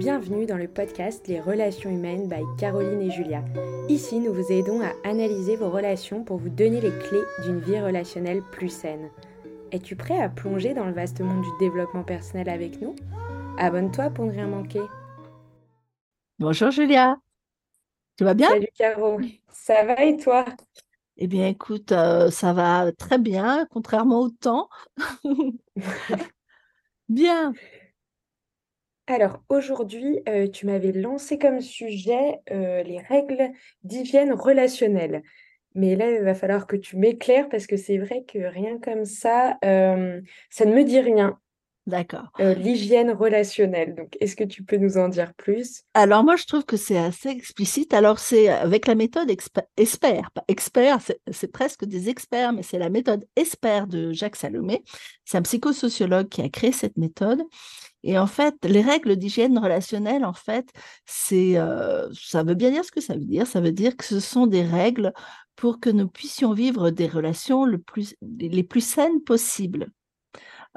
Bienvenue dans le podcast Les relations humaines by Caroline et Julia. Ici, nous vous aidons à analyser vos relations pour vous donner les clés d'une vie relationnelle plus saine. Es-tu prêt à plonger dans le vaste monde du développement personnel avec nous? Abonne-toi pour ne rien manquer. Bonjour Julia. Tu vas bien? Salut Caro. Ça va et toi? Eh bien écoute, euh, ça va très bien, contrairement au temps. bien. Alors aujourd'hui, euh, tu m'avais lancé comme sujet euh, les règles d'hygiène relationnelle. Mais là, il va falloir que tu m'éclaires parce que c'est vrai que rien comme ça, euh, ça ne me dit rien, D'accord. euh, l'hygiène relationnelle. Donc, est-ce que tu peux nous en dire plus? Alors moi, je trouve que c'est assez explicite. Alors c'est avec la méthode expe- ESPER. Pas Expert, c'est presque des experts, mais c'est la méthode ESPER de Jacques Salomé. C'est un psychosociologue qui a créé cette méthode. Et en fait, les règles d'hygiène relationnelle, en fait, c'est, euh, ça veut bien dire ce que ça veut dire. Ça veut dire que ce sont des règles pour que nous puissions vivre des relations le plus, les plus saines possibles.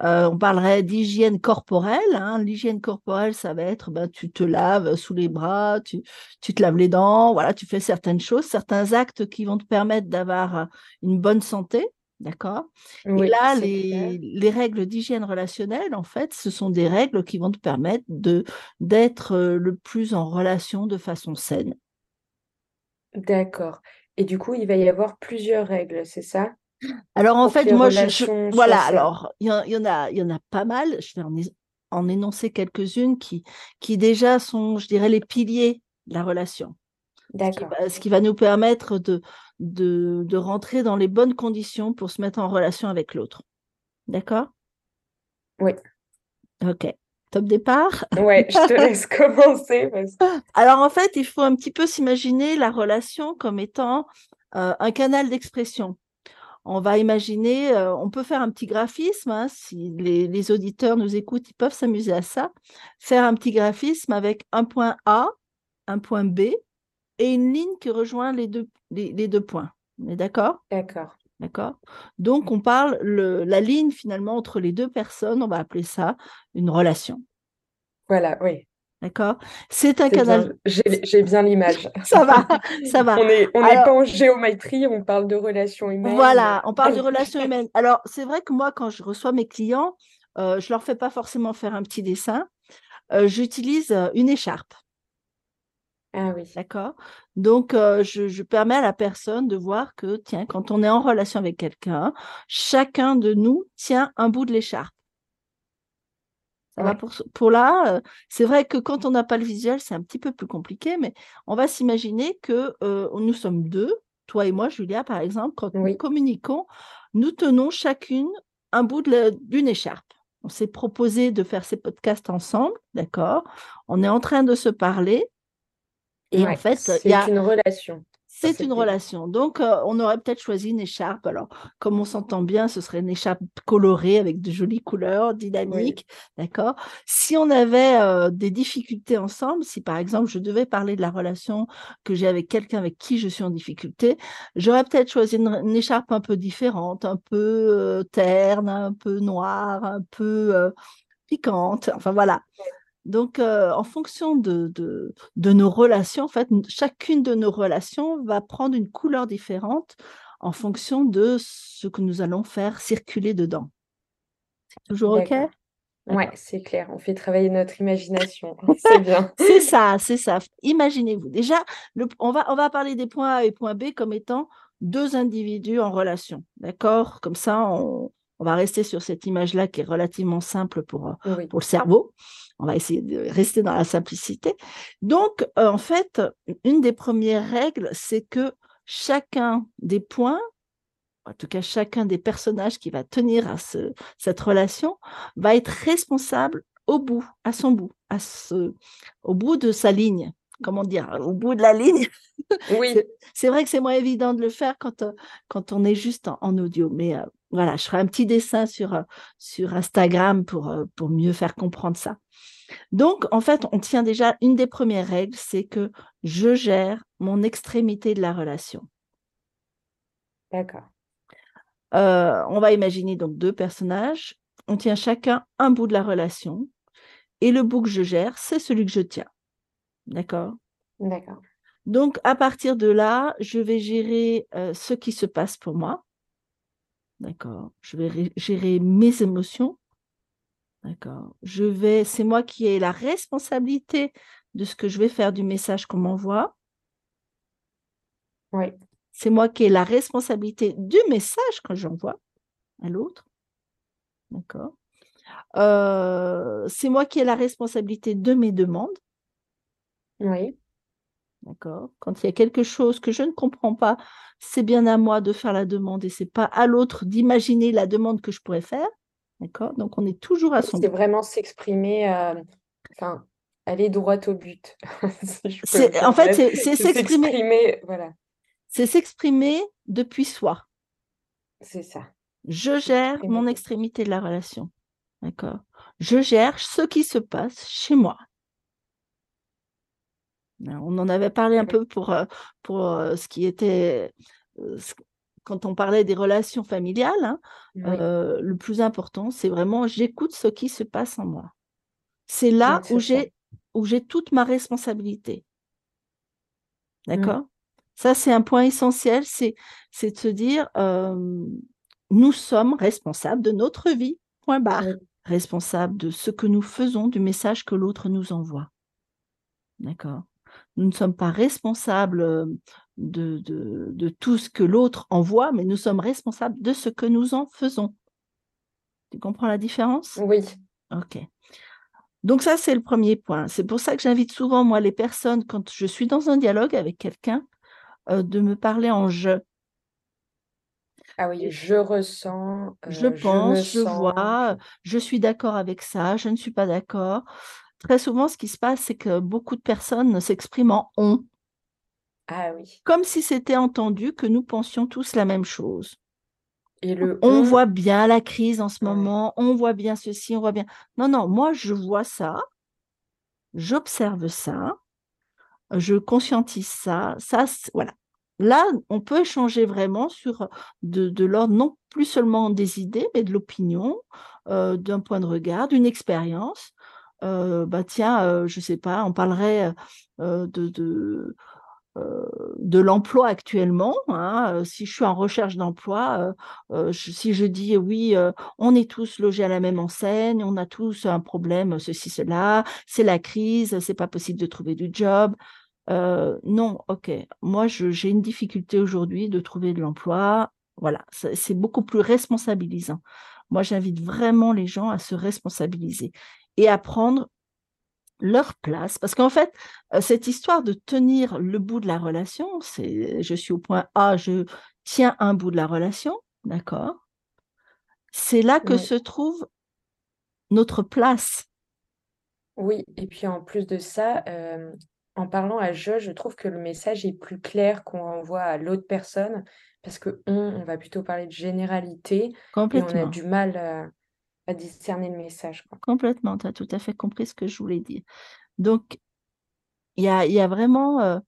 Euh, on parlerait d'hygiène corporelle. hein. L'hygiène corporelle, ça va être, ben, tu te laves sous les bras, tu, tu te laves les dents, voilà, tu fais certaines choses, certains actes qui vont te permettre d'avoir euh, une bonne santé, d'accord? Et là, les, les règles d'hygiène relationnelle, en fait, ce sont des règles qui vont te permettre de d'être euh, le plus en relation de façon saine. D'accord. Et du coup, il va y avoir plusieurs règles, c'est ça? Alors, en fait, moi, je, voilà, alors, il y, en il y en a, il y en a pas mal. Je vais en, énoncer quelques-unes qui, qui déjà sont, je dirais, les piliers de la relation. Ce qui D'accord. va, ce qui va nous permettre de, de, de rentrer dans les bonnes conditions pour se mettre en relation avec l'autre. D'accord? Oui. OK. Top départ? Ouais, je te laisse commencer parce. Alors, en fait, il faut un petit peu s'imaginer la relation comme étant euh, un canal d'expression. On va imaginer, euh, on peut faire un petit graphisme, hein, si les, les auditeurs nous écoutent, ils peuvent s'amuser à ça. Faire un petit graphisme avec un point A, un point B et une ligne qui rejoint les deux, les, les deux points. On est d'accord? D'accord. D'accord? Donc, on parle le, la ligne finalement entre les deux personnes, on va appeler ça une relation. Voilà, oui. D'accord? C'est un canal. J'ai, bien l'image. Ça va, ça va. On est, on n'est pas en géométrie, on parle de relations humaines. Voilà, on parle de relations humaines. Alors, c'est vrai que moi, quand je reçois mes clients, euh, je leur fais pas forcément faire un petit dessin. Euh, j'utilise euh, une écharpe, Ah oui. d'accord? Donc, euh, je, je permets à la personne de voir que, tiens, quand on est en relation avec quelqu'un, chacun de nous tient un bout de l'écharpe. Ça va Ouais. pour, là, euh, c'est vrai que quand on n'a pas le visuel, c'est un petit peu plus compliqué, mais on va s'imaginer que euh, nous sommes deux, toi et moi, Julia, par exemple, quand nous communiquons, nous tenons chacune un bout d'une écharpe. On s'est proposé de faire ces podcasts ensemble, d'accord? On est en train de se parler et en fait, c'est il y a, une relation. C'est une relation. Donc, euh, on aurait peut-être choisi une écharpe. Alors, comme on s'entend bien, ce serait une écharpe colorée avec de jolies couleurs, dynamiques, d'accord? Si on avait euh, des difficultés ensemble, si par exemple je devais parler de la relation que j'ai avec quelqu'un avec qui je suis en difficulté, j'aurais peut-être choisi une, une écharpe un peu différente, un peu euh, terne, un peu noire, un peu piquante. Enfin voilà. Donc, euh, en fonction de, de, de nos relations, en fait, chacune de nos relations va prendre une couleur différente en fonction de ce que nous allons faire circuler dedans. C'est toujours OK? Ouais, c'est clair. On fait travailler notre imagination. C'est bien. C'est ça, c'est ça. Imaginez-vous. Déjà, le- on va, on va parler des points A et points B comme étant deux individus en relation. D'accord? Comme ça, on, on va rester sur cette image-là qui est relativement simple pour, euh, Oui. pour le cerveau. On va essayer de rester dans la simplicité. Donc, euh, en fait, une des premières règles, c'est que chacun des points, en tout cas chacun des personnages qui va tenir à ce- cette relation, va être responsable au bout, à son bout, à ce, au bout de sa ligne. Comment dire, au bout de la ligne? Oui. C'est- vrai que c'est moins évident de le faire quand, euh, quand on est juste en, en audio, mais euh, voilà, je ferai un petit dessin sur, euh, sur Instagram pour, euh, pour mieux faire comprendre ça. Donc, en fait, on tient déjà une des premières règles, c'est que je gère mon extrémité de la relation. D'accord. Euh, on va imaginer donc deux personnages, on tient chacun un bout de la relation Et le bout que je gère, c'est celui que je tiens. D'accord? D'accord. Donc, à partir de là, je vais gérer euh, ce qui se passe pour moi. D'accord Je vais gérer mes émotions. D'accord Je vais, c'est moi qui ai la responsabilité de ce que je vais faire du message qu'on m'envoie. Oui. C'est moi qui ai la responsabilité du message que j'envoie à l'autre. D'accord euh, C'est moi qui ai la responsabilité de mes demandes. Oui. D'accord Quand il y a quelque chose que je ne comprends pas, c'est bien à moi de faire la demande et c'est pas à l'autre d'imaginer la demande que je pourrais faire. D'accord Donc on est toujours à son. C'est vraiment s'exprimer, euh, enfin, aller droit au but. en fait, c'est s'exprimer. Voilà. C'est s'exprimer depuis soi. C'est ça. Je gère mon extrémité de la relation. D'accord Je gère ce qui se passe chez moi. On en avait parlé un peu pour, euh, pour euh, ce qui était, euh, quand on parlait des relations familiales, hein, le plus important, c'est vraiment j'écoute ce qui se passe en moi. C'est là où j'ai où j'ai toute ma responsabilité. Mmh. D'accord? Ça, c'est un point essentiel, c'est de se dire, nous sommes responsables de notre vie, point barre. Responsables de ce que nous faisons, du message que l'autre nous envoie. D'accord? Nous ne sommes pas responsables euh, de, de, tout ce que l'autre envoie, mais nous sommes responsables de ce que nous en faisons. Tu comprends la différence? Oui. Ok. Donc ça, c'est le premier point. C'est pour ça que j'invite souvent, moi, les personnes, quand je suis dans un dialogue avec quelqu'un, euh, de me parler en je. Ah oui, je ressens. je pense, je, je vois, je suis d'accord avec ça, je ne suis pas d'accord très souvent, ce qui se passe, c'est que beaucoup de personnes s'expriment en on. Ah oui. Comme si c'était entendu que nous pensions tous la même chose. Et le on, voit bien la crise en ce moment, on voit bien ceci, on voit bien. Non, non, moi je vois ça, j'observe ça, je conscientise ça, ça, voilà. Là, on peut échanger vraiment sur de, l'ordre non plus seulement des idées, mais de l'opinion, euh, d'un point de regard, d'une expérience. Euh, bah tiens, euh, je sais pas, on parlerait euh, de, l'emploi actuellement. Hein, si je suis en recherche d'emploi, si je dis oui, on est tous logés à la même enseigne, on a tous un problème, ceci, cela, c'est la crise, c'est pas possible de trouver du job. non, ok. Moi, j'ai une difficulté aujourd'hui de trouver de l'emploi. Voilà, c'est beaucoup plus responsabilisant. Moi, j'invite vraiment les gens à se responsabiliser et à prendre leur place. Parce qu'en fait, euh, cette histoire de tenir le bout de la relation, c'est je suis au point A, je tiens un bout de la relation, d'accord? C'est là que se trouve notre place. Oui, et puis en plus de ça, euh, en parlant à je, je trouve que le message est plus clair qu'on envoie à l'autre personne, parce que on, on va plutôt parler de généralité, et on a du mal à à discerner le message. Complètement, tu as tout à fait compris ce que je voulais dire. Donc, il y a, y a, vraiment euh,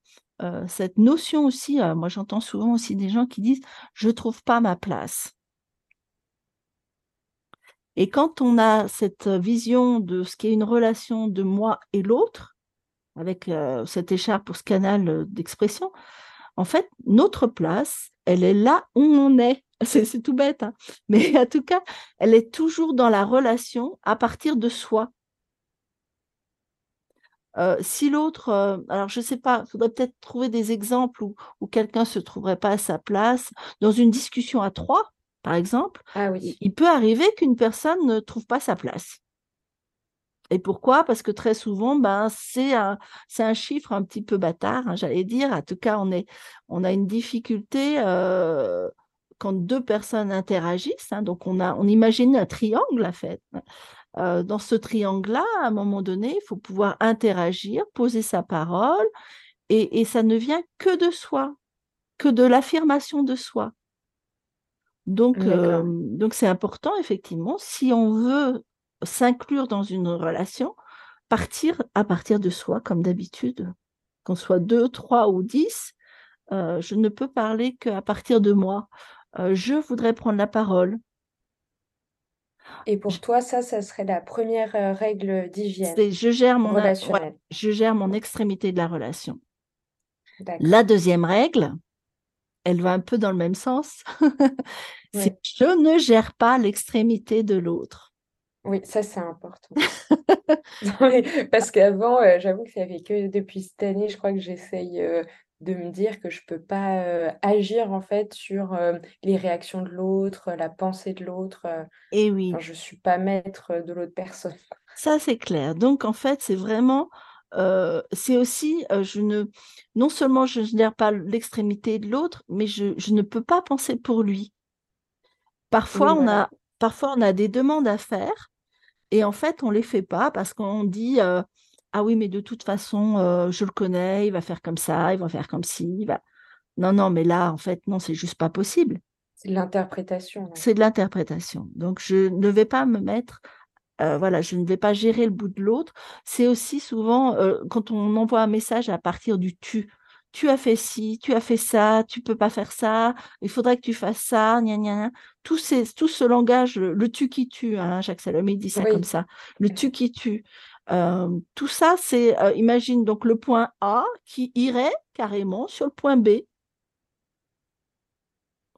euh, cette notion aussi, euh, moi j'entends souvent aussi des gens qui disent, je ne trouve pas ma place. Et quand on a cette vision de ce qu'est une relation de moi et l'autre, avec cette écharpe pour ce canal d'expression, en fait, notre place, elle est là où on est. C'est tout bête, hein. mais en tout cas, elle est toujours dans la relation à partir de soi. Euh, si l'autre, euh, alors je ne sais pas, il faudrait peut-être trouver des exemples où, quelqu'un ne se trouverait pas à sa place. Dans une discussion à trois, par exemple, ah oui. il peut arriver qu'une personne ne trouve pas sa place. Et pourquoi? Parce que très souvent, ben, c'est un, un, chiffre un petit peu bâtard, hein, j'allais dire. En tout cas, on, est, on a une difficulté euh, quand deux personnes interagissent. Hein, donc, on, a, on imagine un triangle, en fait. Euh, dans ce triangle-là, à un moment donné, il faut pouvoir interagir, poser sa parole, et, et ça ne vient que de soi, que de l'affirmation de soi. Donc, euh, donc c'est important, effectivement, si on veut s'inclure dans une relation, partir à partir de soi, comme d'habitude. Qu'on soit deux, trois ou dix, euh, je ne peux parler qu'à partir de moi. Euh, je voudrais prendre la parole. Et pour toi, ça, ça serait la première euh, règle d'hygiène je gère mon relationnelle. je gère mon extrémité de la relation. La deuxième règle, elle va un peu dans le même sens. c'est je ne gère pas l'extrémité de l'autre. Oui, ça c'est important. Parce qu'avant, euh, j'avoue que ça fait que depuis cette année, je crois que j'essaye euh, de me dire que je peux pas euh, agir en fait sur les réactions de l'autre, la pensée de l'autre. Et oui. je suis pas maître de l'autre personne. Ça c'est clair. Donc en fait, c'est vraiment c'est aussi, je ne, non seulement je ne gère pas l'extrémité de l'autre, mais je, je, ne peux pas penser pour lui. Parfois, on a, parfois, on a des demandes à faire et en fait, on ne les fait pas parce qu'on dit Ah oui, mais de toute façon, je le connais, il va faire comme ça, il va faire comme ci. Va... Non, non, mais là, en fait, non, c'est juste pas possible. C'est de l'interprétation. C'est de l'interprétation. Donc, je ne vais pas me mettre voilà, je ne vais pas gérer le bout de l'autre. C'est aussi souvent quand on envoie un message à partir du tu. Tu as fait ci, tu as fait ça, tu peux pas faire ça, il faudrait que tu fasses ça, gna, gna, Tout, ces, tout ce langage, le, tu qui tue, hein, Jacques Salomé dit ça comme ça, le tu qui tue. tout ça, c'est, imagine donc le point A qui irait carrément sur le point B.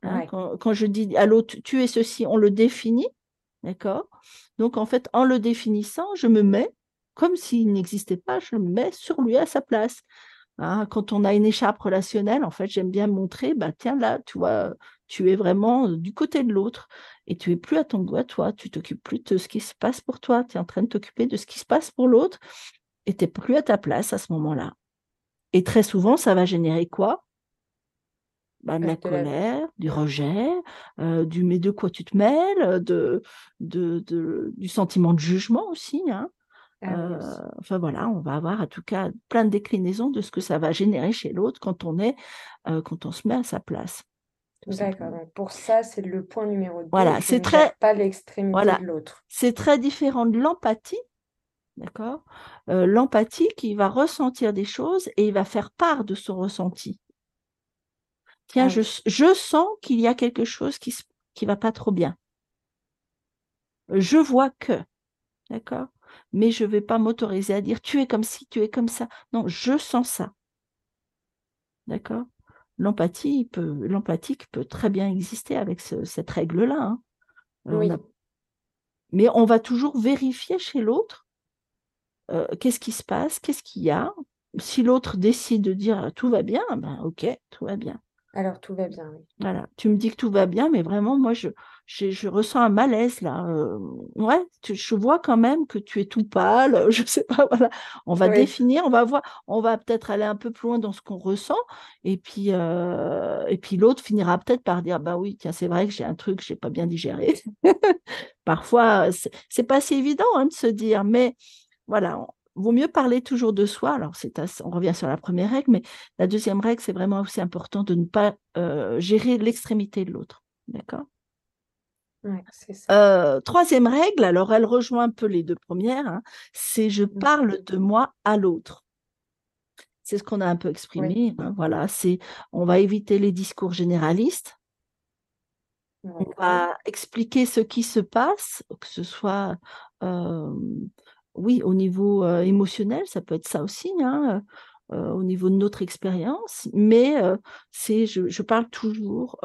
Hein, quand, quand, je dis à l'autre, tu es ceci, on le définit, d'accord? Donc, en fait, en le définissant, je me mets, comme s'il n'existait pas, je me mets sur lui à sa place. Hein, quand on a une écharpe relationnelle, en fait, j'aime bien montrer, bah, tiens, là, tu vois, tu es vraiment du côté de l'autre et tu es plus à ton goût à toi, tu t'occupes plus de ce qui se passe pour toi, tu es en train de t'occuper de ce qui se passe pour l'autre et tu n'es plus à ta place à ce moment-là. Et très souvent, ça va générer quoi? Bah, de la colère, du rejet, euh, du mais de quoi tu te mêles, de, de, du sentiment de jugement aussi. Hein. Ah euh, enfin voilà, on va avoir en tout cas plein de déclinaisons de ce que ça va générer chez l'autre quand on est, euh, quand on se met à sa place. D'accord. pour ça, c'est le point numéro 2. Voilà, c'est très pas l'extrémité de l'autre. C'est très différent de l'empathie. D'accord L'empathie qui va ressentir des choses et il va faire part de son ressenti. Tiens, je, je sens qu'il y a quelque chose qui qui va pas trop bien. Je vois que, d'accord Mais je ne vais pas m'autoriser à dire tu es comme ci, tu es comme ça. Non, je sens ça. D'accord? L'empathie peut, l'empathie peut très bien exister avec cette règle-là. Hein. Oui. Mais on va toujours vérifier chez l'autre euh, qu'est-ce qui se passe, qu'est-ce qu'il y a. Si l'autre décide de dire tout va bien, ben ok, tout va bien. Alors tout va bien, oui. Voilà, tu me dis que tout va bien, mais vraiment, moi, je, je, ressens un malaise là. Euh, ouais, je vois quand même que tu es tout pâle, je sais pas, voilà. On va définir, on va voir, on va peut-être aller un peu plus loin dans ce qu'on ressent, et puis, euh, et puis l'autre finira peut-être par dire, bah oui, tiens, c'est vrai que j'ai un truc, je n'ai pas bien digéré. Parfois, c'est pas si évident hein, de se dire, mais voilà, vaut mieux parler toujours de soi. Alors, c'est on revient sur la première règle, mais la deuxième règle, c'est vraiment aussi important de ne pas euh, gérer l'extrémité de l'autre. D'accord? Euh, troisième règle, alors elle rejoint un peu les deux premières, hein, c'est je mmh. parle de moi à l'autre. C'est ce qu'on a un peu exprimé. Hein, voilà, c'est on va éviter les discours généralistes. On va expliquer ce qui se passe, que ce soit euh, oui, au niveau émotionnel, ça peut être ça aussi, hein, au niveau de notre expérience, mais c'est, je, parle toujours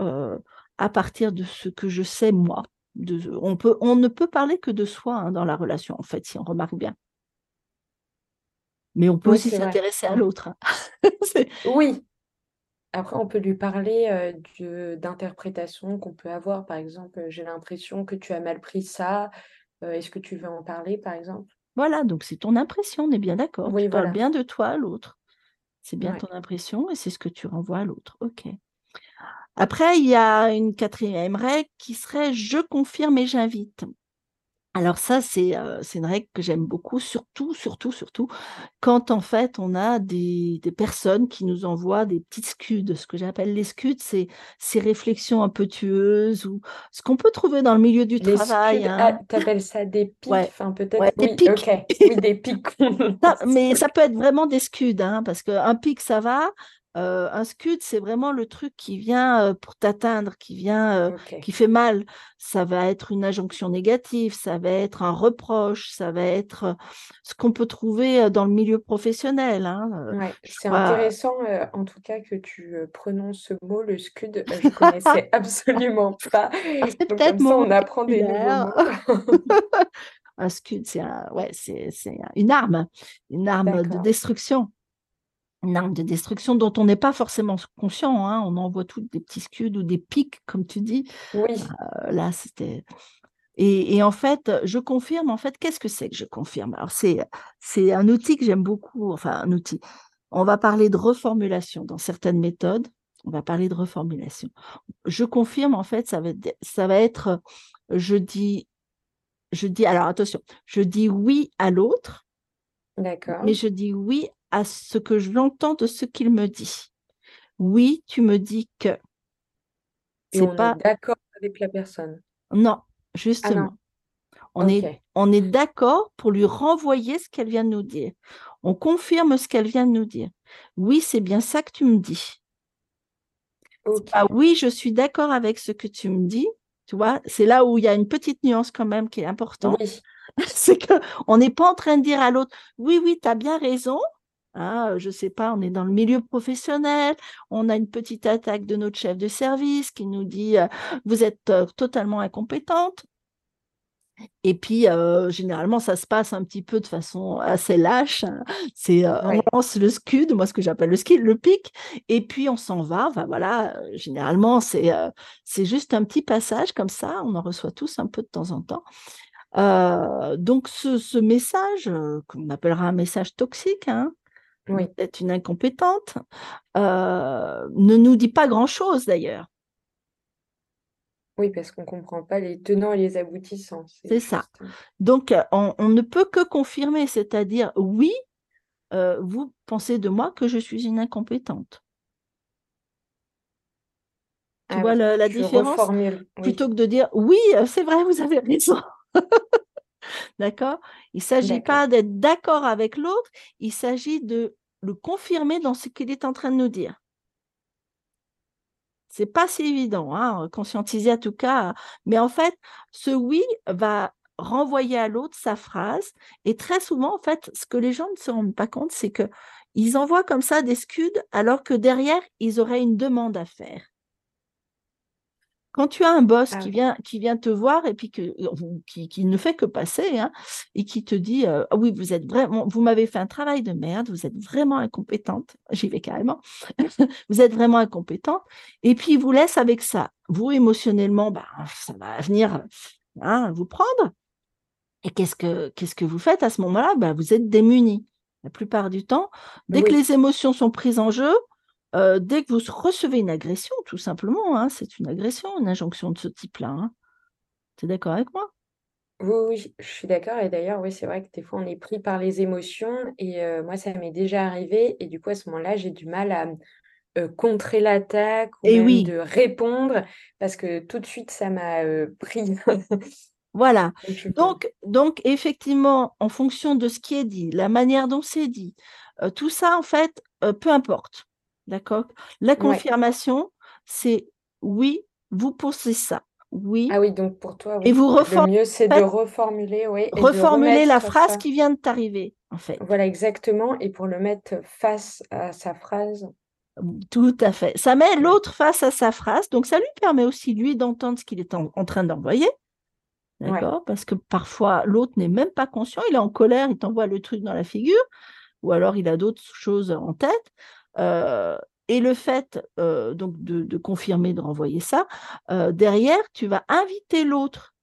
à partir de ce que je sais moi. on, peut, on ne peut parler que de soi hein, dans la relation, en fait, si on remarque bien. Mais on peut aussi s'intéresser à mmh. l'autre. Hein. oui. Après, on peut lui parler d'interprétation qu'on peut avoir. Par exemple, j'ai l'impression que tu as mal pris ça. Est-ce que tu veux en parler, par exemple? Voilà, donc c'est ton impression, on est bien d'accord. tu parles bien de toi à l'autre. C'est bien ton impression et c'est ce que tu renvoies à l'autre. OK. Après, il y a une quatrième règle qui serait je confirme et j'invite. Alors ça, c'est une règle que j'aime beaucoup, surtout, surtout, surtout, quand en fait on a des, personnes qui nous envoient des petites scuds. Ce que j'appelle les scuds, c'est ces réflexions un peu tueuses ou ce qu'on peut trouver dans le milieu du travail. Hein. Ah, tu appelles ça des pics, enfin peut-être. des pics. oui, des pics. mais ça peut être vraiment des scuds, hein, parce qu'un pic, ça va, Euh, un scud, c'est vraiment le truc qui vient euh, pour t'atteindre, qui vient, euh, qui fait mal. Ça va être une injonction négative, ça va être un reproche, ça va être ce qu'on peut trouver dans le milieu professionnel. Hein, c'est intéressant, en tout cas, que tu prononces ce mot, le scud. Je ne connaissais absolument pas. Ah, c'est peut-être mon on apprend des nouveaux mots. un scud, c'est ouais, c'est une arme, une arme de destruction une arme de destruction dont on n'est pas forcément conscient. Hein. On envoie toutes des petits scuds ou des pics, comme tu dis. Oui. Euh, là, c'était. Et, en fait, je confirme, en fait, qu'est-ce que c'est que je confirme? Alors, c'est, c'est un outil que j'aime beaucoup, enfin, un outil. On va parler de reformulation dans certaines méthodes. On va parler de reformulation. Je confirme, en fait, ça va, ça va être, je dis, je dis, alors attention, je dis oui à l'autre. D'accord. Mais je dis oui à ce que j'entends de ce qu'il me dit. Oui, tu me dis que. C'est on pas... est d'accord avec la personne. Non, justement. Ah on, est, on est d'accord pour lui renvoyer ce qu'elle vient de nous dire. On confirme ce qu'elle vient de nous dire. Oui, c'est bien ça que tu me dis. Ah oui, je suis d'accord avec ce que tu me dis. Tu vois, c'est là où il y a une petite nuance quand même qui est importante. c'est qu'on n'est pas en train de dire à l'autre, oui, oui, tu as bien raison, ah, je ne sais pas, on est dans le milieu professionnel, on a une petite attaque de notre chef de service qui nous dit vous êtes totalement incompétente. Et puis, généralement, ça se passe un petit peu de façon assez lâche. Hein. C'est on lance le scud, moi ce que j'appelle le ski, le pic, et puis on s'en va. Enfin, voilà, généralement, c'est c'est juste un petit passage comme ça. On en reçoit tous un peu de temps en temps. donc, ce, message, qu'on appellera un message toxique, hein, oui. peut-être une incompétente, euh, ne nous dit pas grand-chose d'ailleurs. Oui, parce qu'on ne comprend pas les tenants et les aboutissants. C'est ça. Donc, euh, on, ne peut que confirmer, c'est-à-dire, oui, euh, vous pensez de moi que je suis une incompétente. Tu ah vois la, différence? Plutôt que de dire, oui, c'est vrai, vous avez raison. D'accord? Il ne s'agit pas d'être d'accord avec l'autre, il s'agit de le confirmer dans ce qu'il est en train de nous dire. C'est pas si évident, hein, conscientiser en tout cas. Mais en fait, ce oui va renvoyer à l'autre sa phrase. Et très souvent, en fait, ce que les gens ne se rendent pas compte, c'est que ils envoient comme ça des scuds alors que derrière, ils auraient une demande à faire. Quand tu as un boss ah qui, vient, qui vient te voir et puis que, qui, ne fait que passer hein, et qui te dit euh, ah oui, vous êtes vraiment, vous m'avez fait un travail de merde, vous êtes vraiment incompétente, j'y vais carrément, vous êtes vraiment incompétente, et puis il vous laisse avec ça. Vous, émotionnellement, bah, ça va venir hein, vous prendre. Et qu'est-ce que, qu'est-ce que vous faites à ce moment-là? Bah, Vous êtes démunis. La plupart du temps, dès que les émotions sont prises en jeu, euh, dès que vous recevez une agression, tout simplement, hein, c'est une agression, une injonction de ce type-là. Hein. Tu es d'accord avec moi? Oui, oui, je suis d'accord. Et d'ailleurs, oui, c'est vrai que des fois, on est pris par les émotions. Et euh, moi, ça m'est déjà arrivé. Et du coup, à ce moment-là, j'ai du mal à euh, contrer l'attaque ou même de répondre parce que tout de suite, ça m'a pris. Voilà. Donc, donc, effectivement, en fonction de ce qui est dit, la manière dont c'est dit, tout ça, en fait, peu importe. D'accord? La confirmation, c'est oui, vous pensez ça. Oui. Ah oui, donc pour toi, et vous le mieux, c'est de reformuler, oui. reformuler la phrase qui vient de t'arriver, en fait. Voilà, exactement. Et pour le mettre face à sa phrase. Tout à fait. Ça met l'autre face à sa phrase, donc ça lui permet aussi, lui, d'entendre ce qu'il est en, train d'envoyer. D'accord? Parce que parfois, l'autre n'est même pas conscient, il est en colère, il t'envoie le truc dans la figure, ou alors il a d'autres choses en tête. Euh, et le fait euh, donc de, confirmer, de renvoyer ça, euh, derrière, tu vas inviter l'autre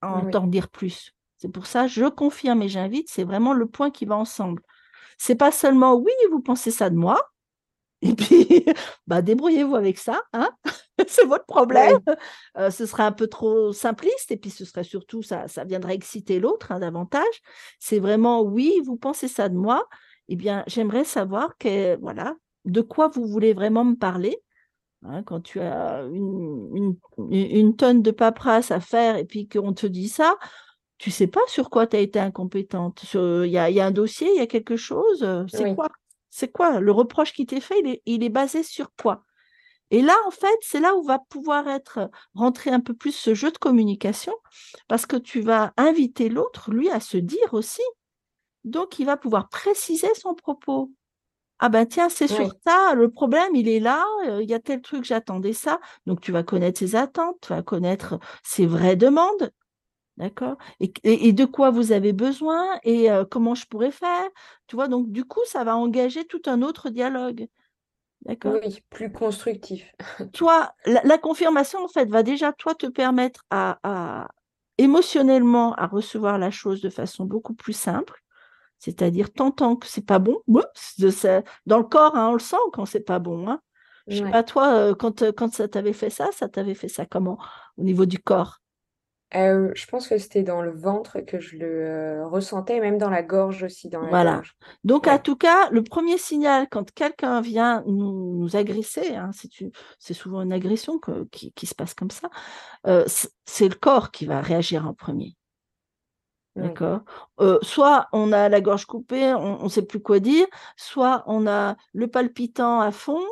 à en dire plus. C'est pour ça, je confirme et j'invite, c'est vraiment le point qui va ensemble. C'est pas seulement oui, vous pensez ça de moi, et puis bah, débrouillez-vous avec ça, hein c'est votre problème. ce serait un peu trop simpliste, et puis ce serait surtout, ça, ça viendrait exciter l'autre hein, davantage. C'est vraiment oui, vous pensez ça de moi, eh bien, j'aimerais savoir que, voilà, de quoi vous voulez vraiment me parler. Hein, quand tu as une, une, tonne de paperasse à faire et puis qu'on te dit ça, tu sais pas sur quoi tu as été incompétente. Il y, a, un dossier, il y a quelque chose, euh, c'est quoi C'est quoi? Le reproche qui t'est fait, il est, il est basé sur quoi? Et là, en fait, c'est là où va pouvoir être rentrer un peu plus ce jeu de communication, parce que tu vas inviter l'autre, lui, à se dire aussi. Donc, il va pouvoir préciser son propos. Ah ben tiens, c'est sur ça, le problème, il est là, il y a tel truc, j'attendais ça. Donc, tu vas connaître ses attentes, tu vas connaître ses vraies demandes. D'accord? Et, de quoi vous avez besoin et comment je pourrais faire? Tu vois, donc du coup, ça va engager tout un autre dialogue. D'accord? Oui, plus constructif. toi, la, confirmation, en fait, va déjà, toi, te permettre à, émotionnellement à recevoir la chose de façon beaucoup plus simple. C'est-à-dire, t'entends que c'est pas bon, dans le corps, hein, on le sent quand c'est pas bon. Hein. Je sais pas, toi, quand, quand ça t'avait fait ça, ça t'avait fait ça comment au niveau du corps? Euh, je pense que c'était dans le ventre que je le euh, ressentais, même dans la gorge aussi, dans la Voilà. Donc, en tout cas, le premier signal, quand quelqu'un vient nous, agresser, hein, c'est souvent une agression qui, se passe comme ça, euh, c'est le corps qui va réagir en premier. D'accord Soit on a la gorge coupée, on ne sait plus quoi dire, soit on a le palpitant à fond,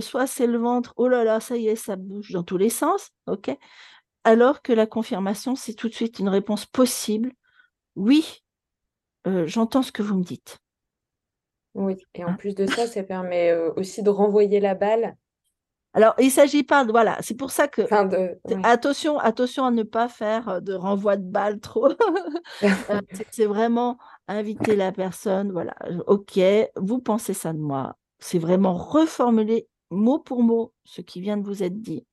soit c'est le ventre, oh là là, ça y est, ça bouge dans tous les sens, ok? Alors que la confirmation, c'est tout de suite une réponse possible. Oui, euh, j'entends ce que vous me dites. Oui, et en hein? plus de ça, ça permet aussi de renvoyer la balle. Alors, il ne s'agit pas de. Voilà, c'est pour ça que. Attention, attention à ne pas faire euh, de renvoi de balle trop. c'est vraiment inviter la personne. Voilà, ok, vous pensez ça de moi. C'est vraiment reformuler mot pour mot ce qui vient de vous être dit.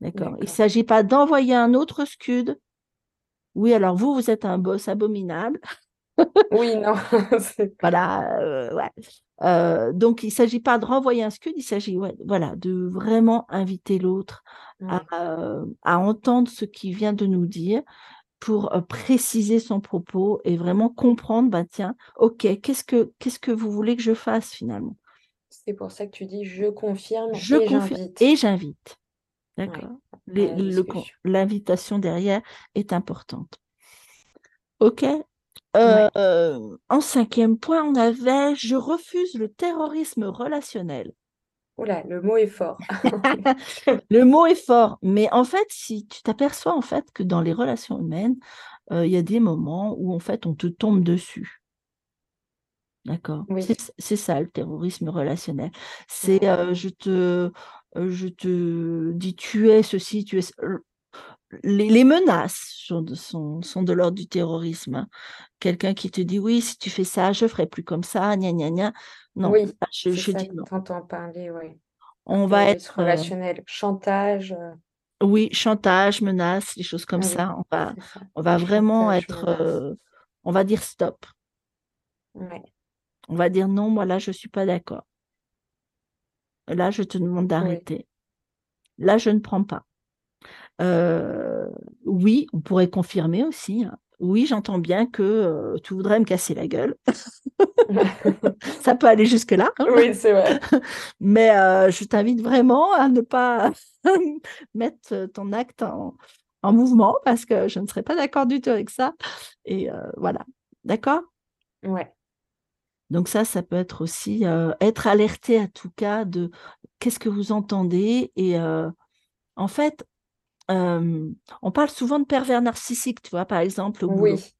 D'accord? Il ne s'agit pas d'envoyer un autre scud. Oui, alors vous, vous êtes un boss abominable. oui, non. voilà, euh, ouais. Euh, donc, il ne s'agit pas de renvoyer un scud, il s'agit voilà, de vraiment inviter l'autre à, entendre ce qu'il vient de nous dire pour euh, préciser son propos et vraiment comprendre, bah tiens, ok, qu'est-ce que, qu'est-ce que vous voulez que je fasse finalement? C'est pour ça que tu dis je confirme je et j'invite. Et j'invite. D'accord? L'invitation derrière est importante. OK? Euh, euh, en cinquième point, on avait je refuse le terrorisme relationnel. Oula, le mot est fort. le mot est fort, mais en fait, si tu t'aperçois en fait que dans les relations humaines, euh, il y a des moments où en fait on te tombe dessus. D'accord? C'est ça le terrorisme relationnel. C'est je te je te dis tu es ceci, tu es. Les, menaces sont, sont, de l'ordre du terrorisme. Hein. Quelqu'un qui te dit oui, si tu fais ça, je ferai plus comme ça, gna gna gna. Non, oui, je, je dis non. parler, oui. On va être relationnel, chantage. Oui, chantage, menace, des choses comme ah ça. On va, on va vraiment être. on va dire stop. On va dire non, moi là, je ne suis pas d'accord. Là, je te demande d'arrêter. Là, je ne prends pas. Euh, oui, on pourrait confirmer aussi. Hein. Oui, j'entends bien que euh, tu voudrais me casser la gueule. Ça peut aller jusque-là. Hein. Oui, c'est vrai. Mais euh, je t'invite vraiment à ne pas mettre ton acte en, en, mouvement parce que je ne serais pas d'accord du tout avec ça. Et voilà. D'accord? Ouais. Donc ça, ça peut être aussi être alerté à tout cas de qu'est-ce que vous entendez. Et en fait, on parle souvent de pervers narcissiques, tu vois, par exemple, au boulot. Oui.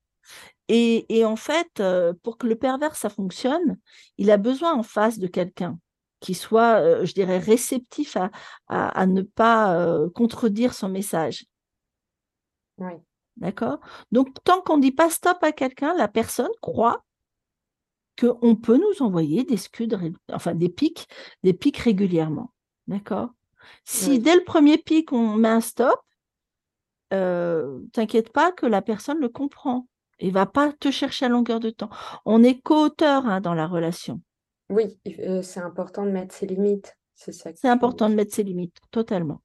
Et, en fait, pour que le pervers, ça fonctionne, il a besoin en face de quelqu'un qui soit, je dirais, réceptif à, à ne pas contredire son message. Oui. D'accord? Donc, tant qu'on ne dit pas stop à quelqu'un, la personne croit qu'on peut nous envoyer des scuds, enfin des pics, des pics régulièrement. D'accord? Si dès le premier pic, on met un stop, euh, t'inquiète pas que la personne le comprend et va pas te chercher à longueur de temps. On est co-auteur hein, dans la relation. Oui, euh, c'est important de mettre ses limites. C'est important de mettre ses limites, totalement.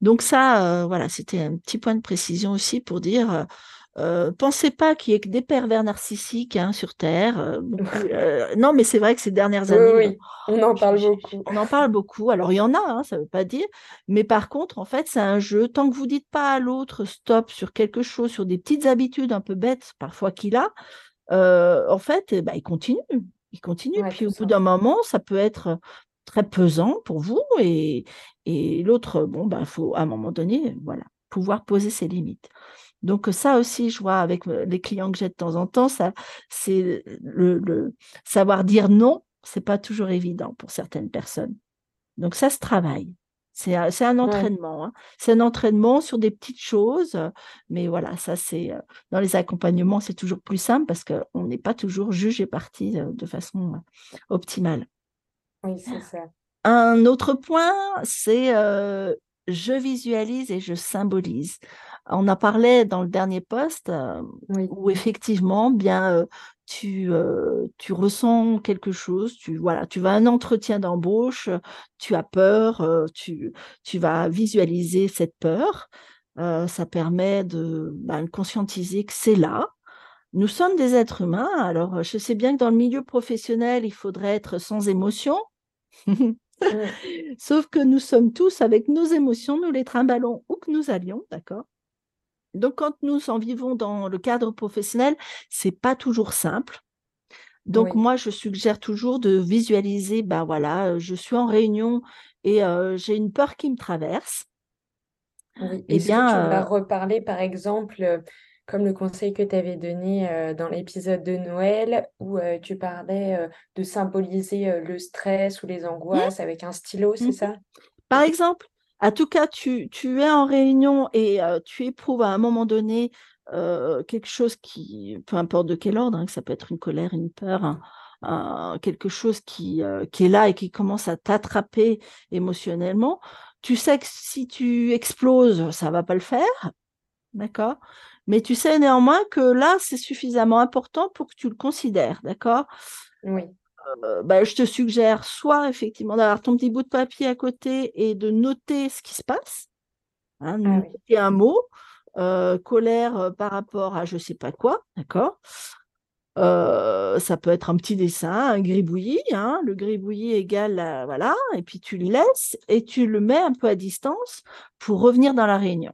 Donc ça, euh, voilà, c'était un petit point de précision aussi pour dire, euh, pensez pas qu'il y ait que des pervers narcissiques hein, sur Terre. Euh, euh, non, mais c'est vrai que ces dernières années, oui, on en parle beaucoup. On en parle beaucoup. Alors, il y en a, hein, ça ne veut pas dire. Mais par contre, en fait, c'est un jeu. Tant que vous dites pas à l'autre stop sur quelque chose, sur des petites habitudes un peu bêtes parfois qu'il a, en fait, bah, il continue. Il continue. Puis au bout d'un moment, ça peut être très pesant pour vous et, et l'autre, bon, il bah, faut à un moment donné, voilà, pouvoir poser ses limites. Donc ça aussi, je vois avec les clients que j'ai de temps en temps, ça, c'est le, savoir dire non, c'est pas toujours évident pour certaines personnes. Donc ça se travaille. C'est un entraînement. Hein. C'est un entraînement sur des petites choses. Mais voilà, ça, c'est dans les accompagnements, c'est toujours plus simple parce qu'on n'est pas toujours jugé parti de façon optimale. Oui, c'est ça. Un autre point, c'est je visualise et je symbolise. On a parlé dans le dernier poste où effectivement, bien, tu, tu ressens quelque chose, tu, voilà, tu vas à un entretien d'embauche, tu as peur, tu, tu vas visualiser cette peur. ça permet de, ben, conscientiser que c'est là. Nous sommes des êtres humains, alors je sais bien que dans le milieu professionnel, il faudrait être sans émotion. Sauf que nous sommes tous avec nos émotions, nous les trimballons où que nous allions, d'accord? Donc, quand nous en vivons dans le cadre professionnel, c'est pas toujours simple. Donc, moi, je suggère toujours de visualiser, ben voilà, je suis en réunion et j'ai une peur qui me traverse. Oui. Et, bien, tu vas reparler, par exemple, comme le conseil que tu avais donné euh, dans l'épisode de Noël où tu parlais de symboliser le stress ou les angoisses avec un stylo, c'est mmh ça? Par exemple, à tout cas, tu, es en réunion et tu éprouves à un moment donné quelque chose qui, peu importe de quel ordre, hein, que ça peut être une colère, une peur, quelque chose qui, qui est là et qui commence à t'attraper émotionnellement. Tu sais que si tu exploses, ça va pas le faire, d'accord? Mais tu sais néanmoins que là, c'est suffisamment important pour que tu le considères, d'accord? Oui. Euh, bah, je te suggère soit effectivement d'avoir ton petit bout de papier à côté et de noter ce qui se passe, hein, ah noter un mot, euh, colère euh, par rapport à je ne sais pas quoi, d'accord? Ça peut être un petit dessin, un gribouillis, hein, le gribouillis égale, voilà, et puis tu le laisses et tu le mets un peu à distance pour revenir dans la réunion.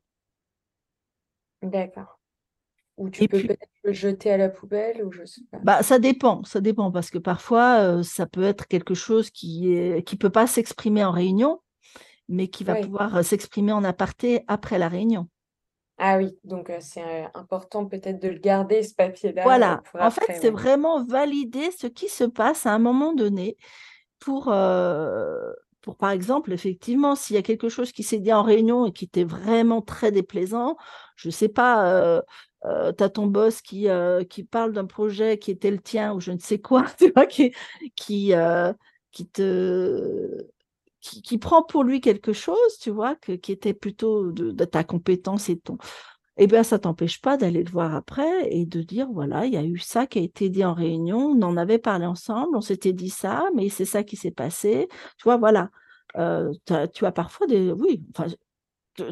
D'accord. Ou tu peux peut-être jeter à la poubelle ou je sais pas. Bah, ça dépend, ça dépend parce que parfois euh, ça peut être quelque chose qui est qui peut pas s'exprimer en réunion, mais qui va pouvoir euh, s'exprimer en aparté après la réunion. Ah oui, donc euh, c'est important peut-être de le garder ce papier-là. Voilà, en fait, c'est vraiment valider ce qui se passe à un moment donné pour pour par exemple, effectivement, s'il y a quelque chose qui s'est dit en réunion et qui était vraiment très déplaisant, je ne sais pas, euh, tu as ton boss qui, euh, qui parle d'un projet qui était le tien ou je ne sais quoi, tu vois, qui, euh, prend pour lui quelque chose, tu vois, qui était plutôt de, ta compétence et ton. Eh bien, ça t'empêche pas d'aller le voir après et de dire, voilà, il y a eu ça qui a été dit en réunion, on en avait parlé ensemble, on s'était dit ça, mais c'est ça qui s'est passé. Tu vois, voilà. tu as parfois des... Oui, enfin,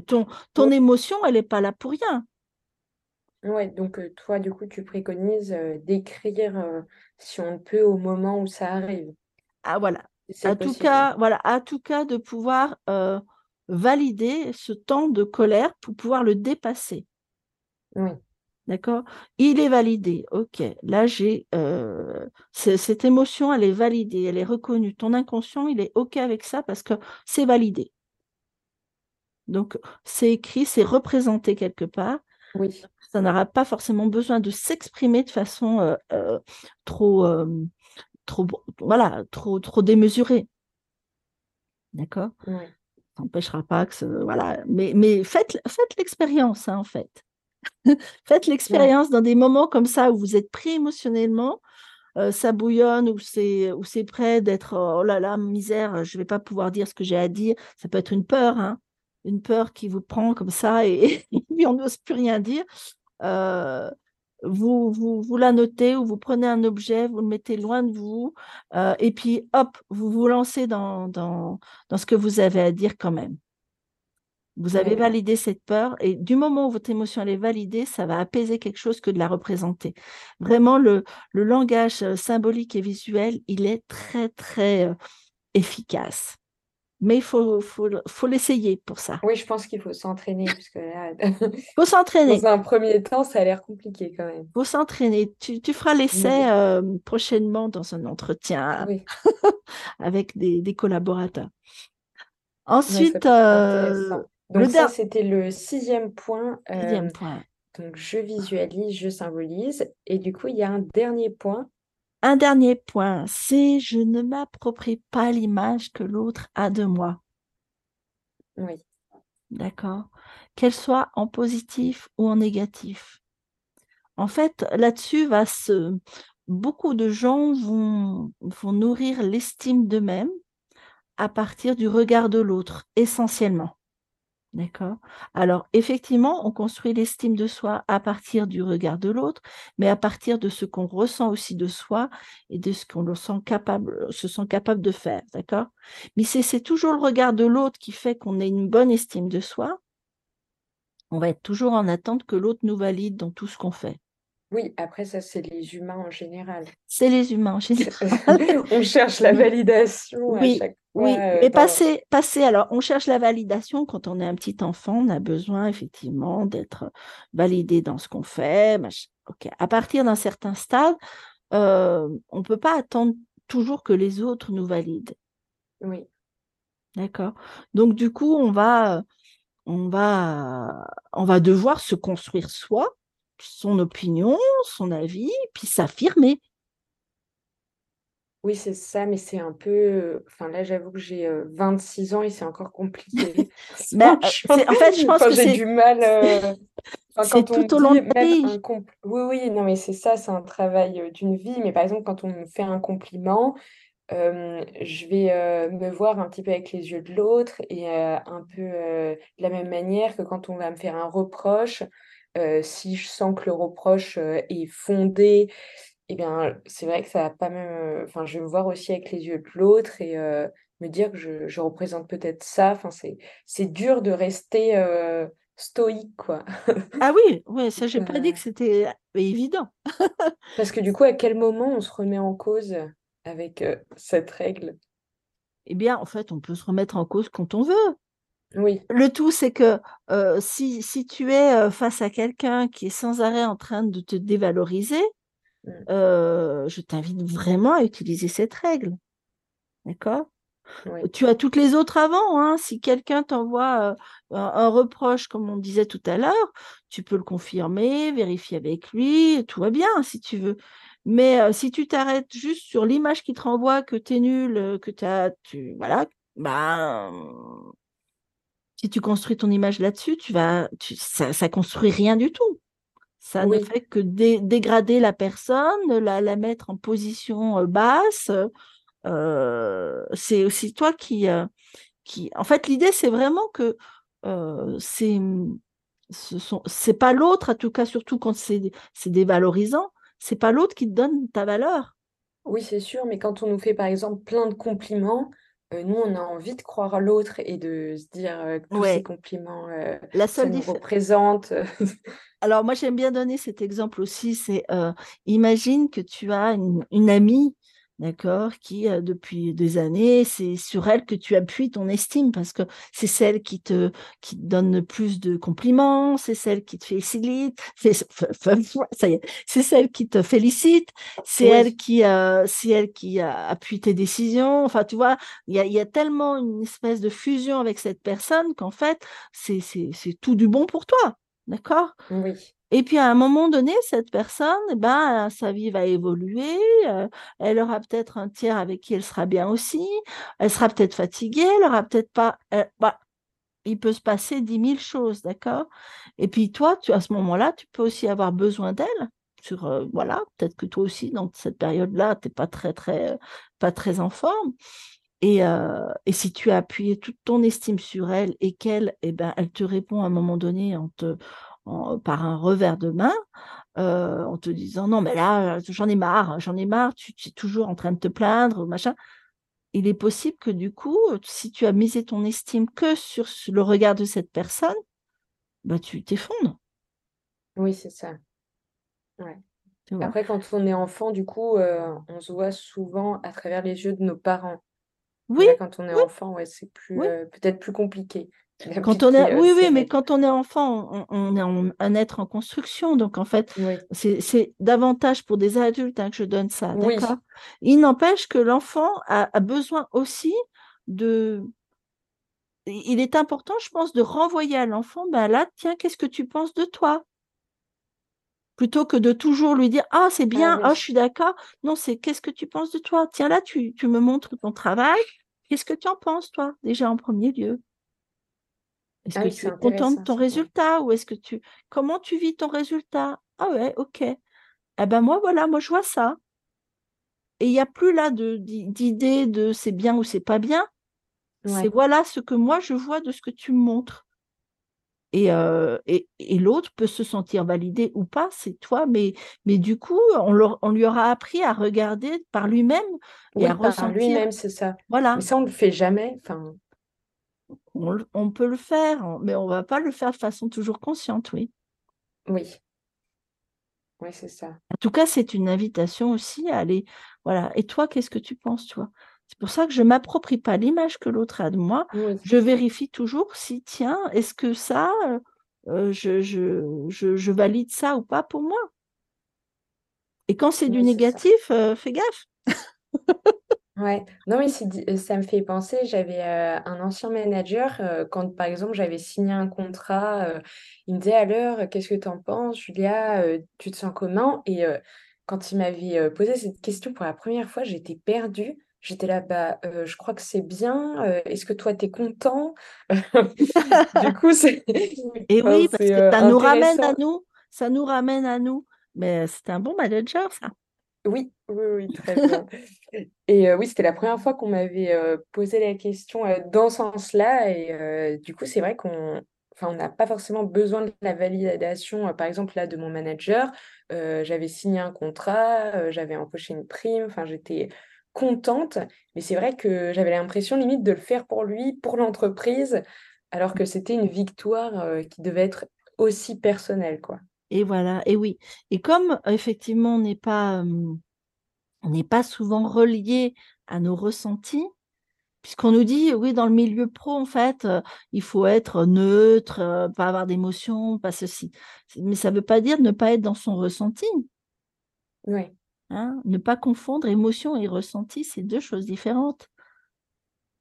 ton, ton émotion, elle n'est pas là pour rien. Ouais, donc toi, du coup, tu préconises d'écrire si on peut au moment où ça arrive. Ah voilà. À tout cas, voilà, à tout cas de pouvoir valider ce temps de colère pour pouvoir le dépasser. Oui. D'accord? Il est validé. Ok. Là, j'ai cette émotion, elle est validée, elle est reconnue. Ton inconscient, il est ok avec ça parce que c'est validé. Donc, c'est écrit, c'est représenté quelque part. Oui ça n'aura pas forcément besoin de s'exprimer de façon euh, euh, trop, euh, trop, voilà, trop, trop démesurée. D'accord? Ça n'empêchera pas que ce, voilà. Mais, mais faites, faites l'expérience, hein, en fait. faites l'expérience dans des moments comme ça où vous êtes pris émotionnellement, ça bouillonne ou c'est prêt d'être oh là là misère, je vais pas pouvoir dire ce que j'ai à dire. Ça peut être une peur, hein, une peur qui vous prend comme ça et, et on n'ose plus rien dire. Euh, vous, vous, vous, la notez ou vous prenez un objet, vous le mettez loin de vous, euh, et puis hop, vous vous lancez dans, dans, dans, ce que vous avez à dire quand même. Vous avez validé cette peur, et du moment où votre émotion elle est validée, ça va apaiser quelque chose que de la représenter. Vraiment, le, le langage euh, symbolique et visuel, il est très, très efficace. mais il faut, faut, faut l'essayer pour ça. Oui, je pense qu'il faut s'entraîner, parce que là, faut s'entraîner. Dans un premier temps, ça a l'air compliqué quand même. faut s'entraîner. Tu, tu, feras l'essai euh, prochainement dans un entretien avec des, des, collaborateurs. Ensuite, euh, donc ça, c'était le sixième point. sixième point. Donc, je visualise, je symbolise. Et du coup, il y a un dernier point un dernier point, c'est je ne m'approprie pas l'image que l'autre a de moi. Oui. D'accord Qu'elle soit en positif ou en négatif. En fait, là-dessus, va se... beaucoup de gens vont, vont nourrir l'estime d'eux-mêmes à partir du regard de l'autre, essentiellement. D'accord Alors, effectivement, on construit l'estime de soi à partir du regard de l'autre, mais à partir de ce qu'on ressent aussi de soi et de ce qu'on capable, se sent capable de faire. D'accord? Mais c'est toujours le regard de l'autre qui fait qu'on ait une bonne estime de soi. On va être toujours en attente que l'autre nous valide dans tout ce qu'on fait. Oui, après ça, c'est les humains en général. C'est les humains en général. on cherche la validation oui, à chaque fois. Oui, euh, mais passer, passer, alors on cherche la validation quand on est un petit enfant, on a besoin effectivement d'être validé dans ce qu'on fait. Ok, à partir d'un certain stade, euh, on ne peut pas attendre toujours que les autres nous valident. Oui. D'accord. Donc du coup, on va, on va, on va devoir se construire soi son opinion, son avis, puis s'affirmer. Oui, c'est ça, mais c'est un peu. Enfin, là, j'avoue que j'ai 26 ans et c'est encore compliqué. mais, en fait, je pense que j'ai du mal. c'est tout au long de la vie. Oui, oui, non, mais c'est ça, c'est un travail d'une vie. Mais par exemple, quand on me fait un compliment, je vais me voir un petit peu avec les yeux de l'autre et un peu de la même manière que quand on va me faire un reproche, si je sens que le reproche est fondé, eh bien, c'est vrai que ça va pas même. Euh, enfin, je vais me voir aussi avec les yeux de l'autre et me dire que je, représente peut-être ça. Enfin, c'est, c'est dur de rester stoïque, quoi. ah oui, ouais, ça, j'ai pas dit que c'était évident. Parce que du coup, à quel moment on se remet en cause avec cette règle? Eh bien, en fait, on peut se remettre en cause quand on veut. Oui. Le tout, c'est que si, si, tu es face à quelqu'un qui est sans arrêt en train de te dévaloriser, mmh. je t'invite vraiment à utiliser cette règle. D'accord? Tu as toutes les autres avant. Hein. Si quelqu'un t'envoie un, reproche, comme on disait tout à l'heure, tu peux le confirmer, vérifier avec lui, tout va bien si tu veux. Mais si tu t'arrêtes juste sur l'image qui te renvoie que tu es nul, que as, tu voilà, ben si tu construis ton image là-dessus, tu vas, ça, ça construit rien du tout. Ça ne fait que dégrader la personne, la, la, mettre en position basse. Euh, c'est aussi toi qui, euh, qui. En fait, l'idée, c'est vraiment que c'est, ce sont, c'est pas l'autre, en tout cas, surtout quand c'est, c'est dévalorisant, c'est pas l'autre qui te donne ta valeur. Oui, c'est sûr, mais quand on nous fait par exemple plein de compliments, euh, nous, on a envie de croire l'autre et de se dire euh, que tous ces compliments, euh, La seule ça nous représente. Alors, moi, j'aime bien donner cet exemple aussi. C'est imagine que tu as une amie d'accord, qui depuis des années, c'est sur elle que tu appuies ton estime parce que c'est celle qui te, qui te donne plus de compliments, c'est celle qui te félicite, c'est celle qui te félicite, c'est elle qui, c'est elle qui appuie tes décisions. Enfin, tu vois, il y a, y a, tellement une espèce de fusion avec cette personne qu'en fait, c'est tout du bon pour toi, d'accord? Oui. Et puis à un moment donné, cette personne, eh ben, sa vie va évoluer, euh, elle aura peut-être un tiers avec qui elle sera bien aussi, elle sera peut-être fatiguée, elle aura peut-être pas... bah, il peut se passer dix mille choses, d'accord? Et puis toi, tu, à ce moment-là, tu peux aussi avoir besoin d'elle. Sur, euh, voilà, peut-être que toi aussi, dans cette période-là, tu n'es pas très, très, pas très en forme. Et, euh, et, si tu as appuyé toute ton estime sur elle et qu'elle, eh ben, elle te répond à un moment donné en te, par un revers de main, euh, en te disant non mais là j'en ai marre, j'en ai marre, tu, es toujours en train de te plaindre, machin. Il est possible que du coup, si tu as misé ton estime que sur le regard de cette personne, bah tu t'effondres. Oui, c'est ça. Après, quand on est enfant, du coup, euh, on se voit souvent à travers les yeux de nos parents. Oui, quand on est oui, enfant, ouais, c'est plus oui. peut-être plus compliqué Quand on est, d'appliquer oui, oui, mais quand on est enfant, on, on est un être en construction. Donc, en fait, Oui, c'est davantage pour des adultes hein, que je donne ça, d'accord? Il n'empêche que l'enfant a, a besoin aussi de... Il est important, je pense, de renvoyer à l'enfant, ben là, tiens, qu'est-ce que tu penses de toi? Plutôt que de toujours lui dire, ah, c'est ah bien, ah, je suis d'accord. Non, c'est qu'est-ce que tu penses de toi? Tiens, là, tu, tu me montres ton travail. Qu'est-ce que tu en penses, toi, déjà en premier lieu? Est-ce ah que oui, tu es content de ton résultat ou est-ce que tu... Comment tu vis ton résultat? Ah ouais, ok. Eh ben moi, voilà, moi je vois ça. Et il n'y a plus là d'idée de c'est bien ou c'est pas bien. C'est voilà ce que moi je vois de ce que tu me montres. Et, euh, et, et l'autre peut se sentir validé ou pas, c'est toi, mais, mais du coup, on, leur- on lui aura appris à regarder par lui-même et à par ressentir. lui-même, c'est ça. Mais ça, on le fait jamais. Enfin, on, peut le faire, mais on va pas le faire de façon toujours consciente, oui. oui, oui, c'est ça. En tout cas, c'est une invitation aussi à aller. Voilà. Et toi, qu'est-ce que tu penses, toi? C'est pour ça que je ne m'approprie pas l'image que l'autre a de moi. Oui, Je vérifie toujours si, tiens, est-ce que ça, euh, euh, je, je, je, je valide ça ou pas pour moi? Et quand c'est du oui, négatif, euh, fais gaffe. Ouais, non, mais ça me fait penser, j'avais euh, un ancien manager, quand par exemple j'avais signé un contrat, il me disait alors, qu'est-ce que tu en penses, Julia, tu te sens comment? Et quand il m'avait posé cette question pour la première fois, j'étais perdue. J'étais là, bah, euh, je crois que c'est bien, euh, est-ce que toi t'es content? Du coup, c'est Et enfin, oui, parce que ça nous ramène à nous. Ça nous ramène à nous. Mais c'est un bon manager, ça. Oui, oui, oui, très bien. Et euh, oui, c'était la première fois qu'on m'avait euh, posé la question euh, dans ce sens-là. Et du coup, c'est vrai qu'on enfin, on n'a pas forcément besoin de la validation, par exemple, là, de mon manager. J'avais signé un contrat, j'avais empoché une prime, enfin, j'étais contente. Mais c'est vrai que j'avais l'impression limite de le faire pour lui, pour l'entreprise, alors que c'était une victoire euh, qui devait être aussi personnelle, quoi. Et voilà, et oui. Et comme effectivement, on n'est pas, euh, on n'est pas souvent relié à nos ressentis, puisqu'on nous dit, oui, dans le milieu pro, en fait, euh, il faut être neutre, euh, pas avoir d'émotion, pas ceci. Mais ça ne veut pas dire ne pas être dans son ressenti. Oui, hein. Ne pas confondre émotion et ressenti, c'est deux choses différentes.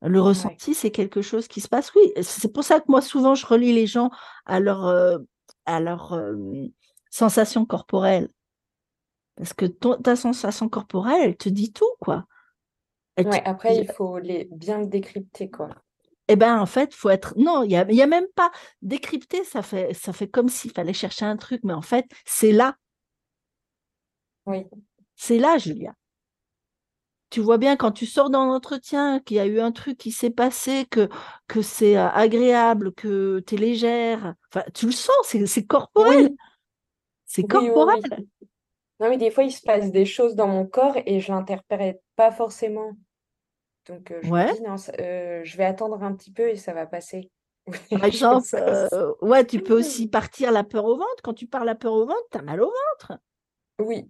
Le ouais, ressenti, c'est quelque chose qui se passe. Oui, c'est pour ça que moi, souvent, je relie les gens à leur, euh, à leur euh, sensation corporelle. Parce que ton- ta sensation corporelle, elle te dit tout, quoi. Elle te. Après, il faut les bien le décrypter, quoi. Eh ben, en fait, faut être. Non, il n'y a, y a même pas décrypter, ça fait, ça fait comme s'il fallait chercher un truc, mais en fait, c'est là. Oui. C'est là, Julia. Tu vois bien quand tu sors dans l'entretien qu'il y a eu un truc qui s'est passé, que, que c'est euh, agréable, que tu es légère. Enfin, tu le sens, c'est corporel. Oui, C'est oui, corporel. oui. Non, mais des fois, il se passe des choses dans mon corps et je l'interprète pas forcément. Donc, euh, je me dis, non, ça- euh, je vais attendre un petit peu et ça va passer. Par exemple, euh, ouais, tu peux aussi partir la peur au ventre. Quand tu pars la peur au ventre, tu as mal au ventre. Oui,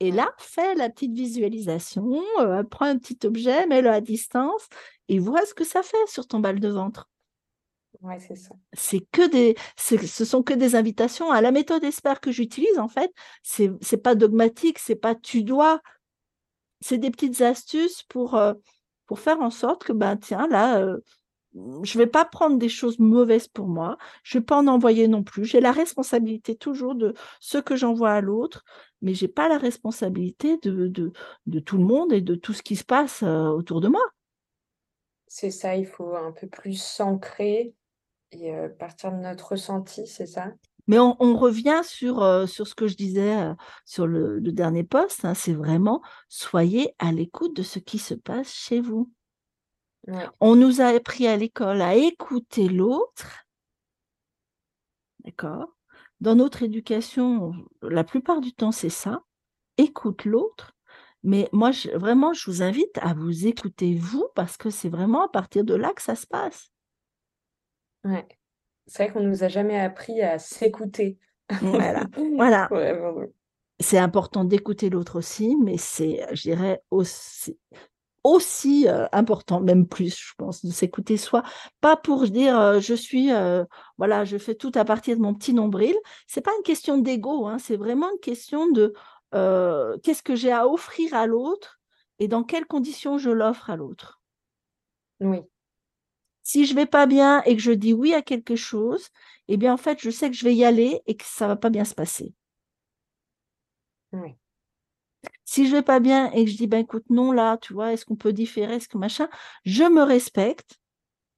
Et là, fais la petite visualisation, euh, prends un petit objet, mets-le à distance et vois ce que ça fait sur ton bal de ventre. ouais, c'est ça. C'est que des, ce sont que des invitations à la méthode espère que j'utilise en fait. C'est, c'est pas dogmatique, c'est pas tu dois, c'est des petites astuces pour, euh, pour faire en sorte que ben tiens là, euh, je vais pas prendre des choses mauvaises pour moi, je vais pas en envoyer non plus. J'ai la responsabilité toujours de ce que j'envoie à l'autre, mais j'ai pas la responsabilité de, de, de tout le monde et de tout ce qui se passe autour de moi. C'est ça, il faut un peu plus s'ancrer et euh, partir de notre ressenti, c'est ça? Mais on, on revient sur, euh, sur ce que je disais euh, sur le, le dernier poste, hein, c'est vraiment soyez à l'écoute de ce qui se passe chez vous. Ouais, On nous a appris à l'école à écouter l'autre, d'accord? Dans notre éducation, la plupart du temps, c'est ça, écoute l'autre. Mais moi, je- vraiment, je vous invite à vous écouter vous parce que c'est vraiment à partir de là que ça se passe. ouais. C'est vrai qu'on nous a jamais appris à s'écouter. Voilà, voilà. C'est important d'écouter l'autre aussi, mais c'est, je dirais, aussi, aussi euh, important, même plus, je pense, de s'écouter soi. Pas pour dire euh, je suis, euh, voilà, je fais tout à partir de mon petit nombril. C'est pas une question d'ego, hein, c'est vraiment une question de qu'est-ce que j'ai à offrir à l'autre et dans quelles conditions je l'offre à l'autre. Oui. Si je vais pas bien et que je dis oui à quelque chose, eh bien en fait, je sais que je vais y aller et que ça va pas bien se passer. Oui. Si je vais pas bien et que je dis, ben écoute, non, là, tu vois, est-ce qu'on peut différer, est-ce que machin, je me respecte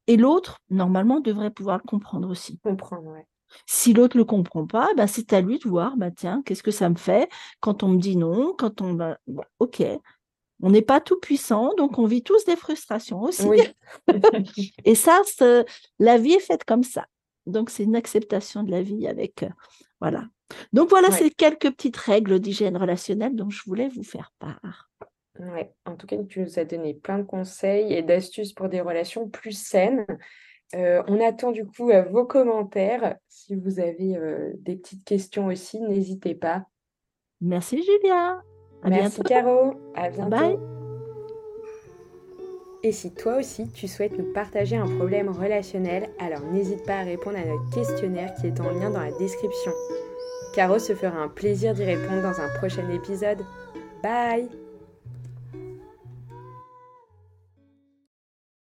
et l'autre, normalement, devrait pouvoir le comprendre aussi. Comprendre, ouais. Si l'autre ne le comprend pas, ben, c'est à lui de voir, ben, tiens, qu'est-ce que ça me fait quand on me dit non, quand on... Ben, ok, on n'est pas tout puissant, donc on vit tous des frustrations aussi. Oui. et ça, la vie est faite comme ça. Donc c'est une acceptation de la vie avec, euh, voilà, donc voilà, c'est quelques petites règles d'hygiène relationnelle dont je voulais vous faire part. Ouais. En tout cas, tu nous as donné plein de conseils et d'astuces pour des relations plus saines. Euh, on attend du coup euh, vos commentaires. Si vous avez euh, des petites questions aussi, n'hésitez pas. Merci Julia. Merci Caro. À bientôt. Bye. Et si toi aussi tu souhaites nous partager un problème relationnel, alors n'hésite pas à répondre à notre questionnaire qui est en lien dans la description. Caro se fera un plaisir d'y répondre dans un prochain épisode. Bye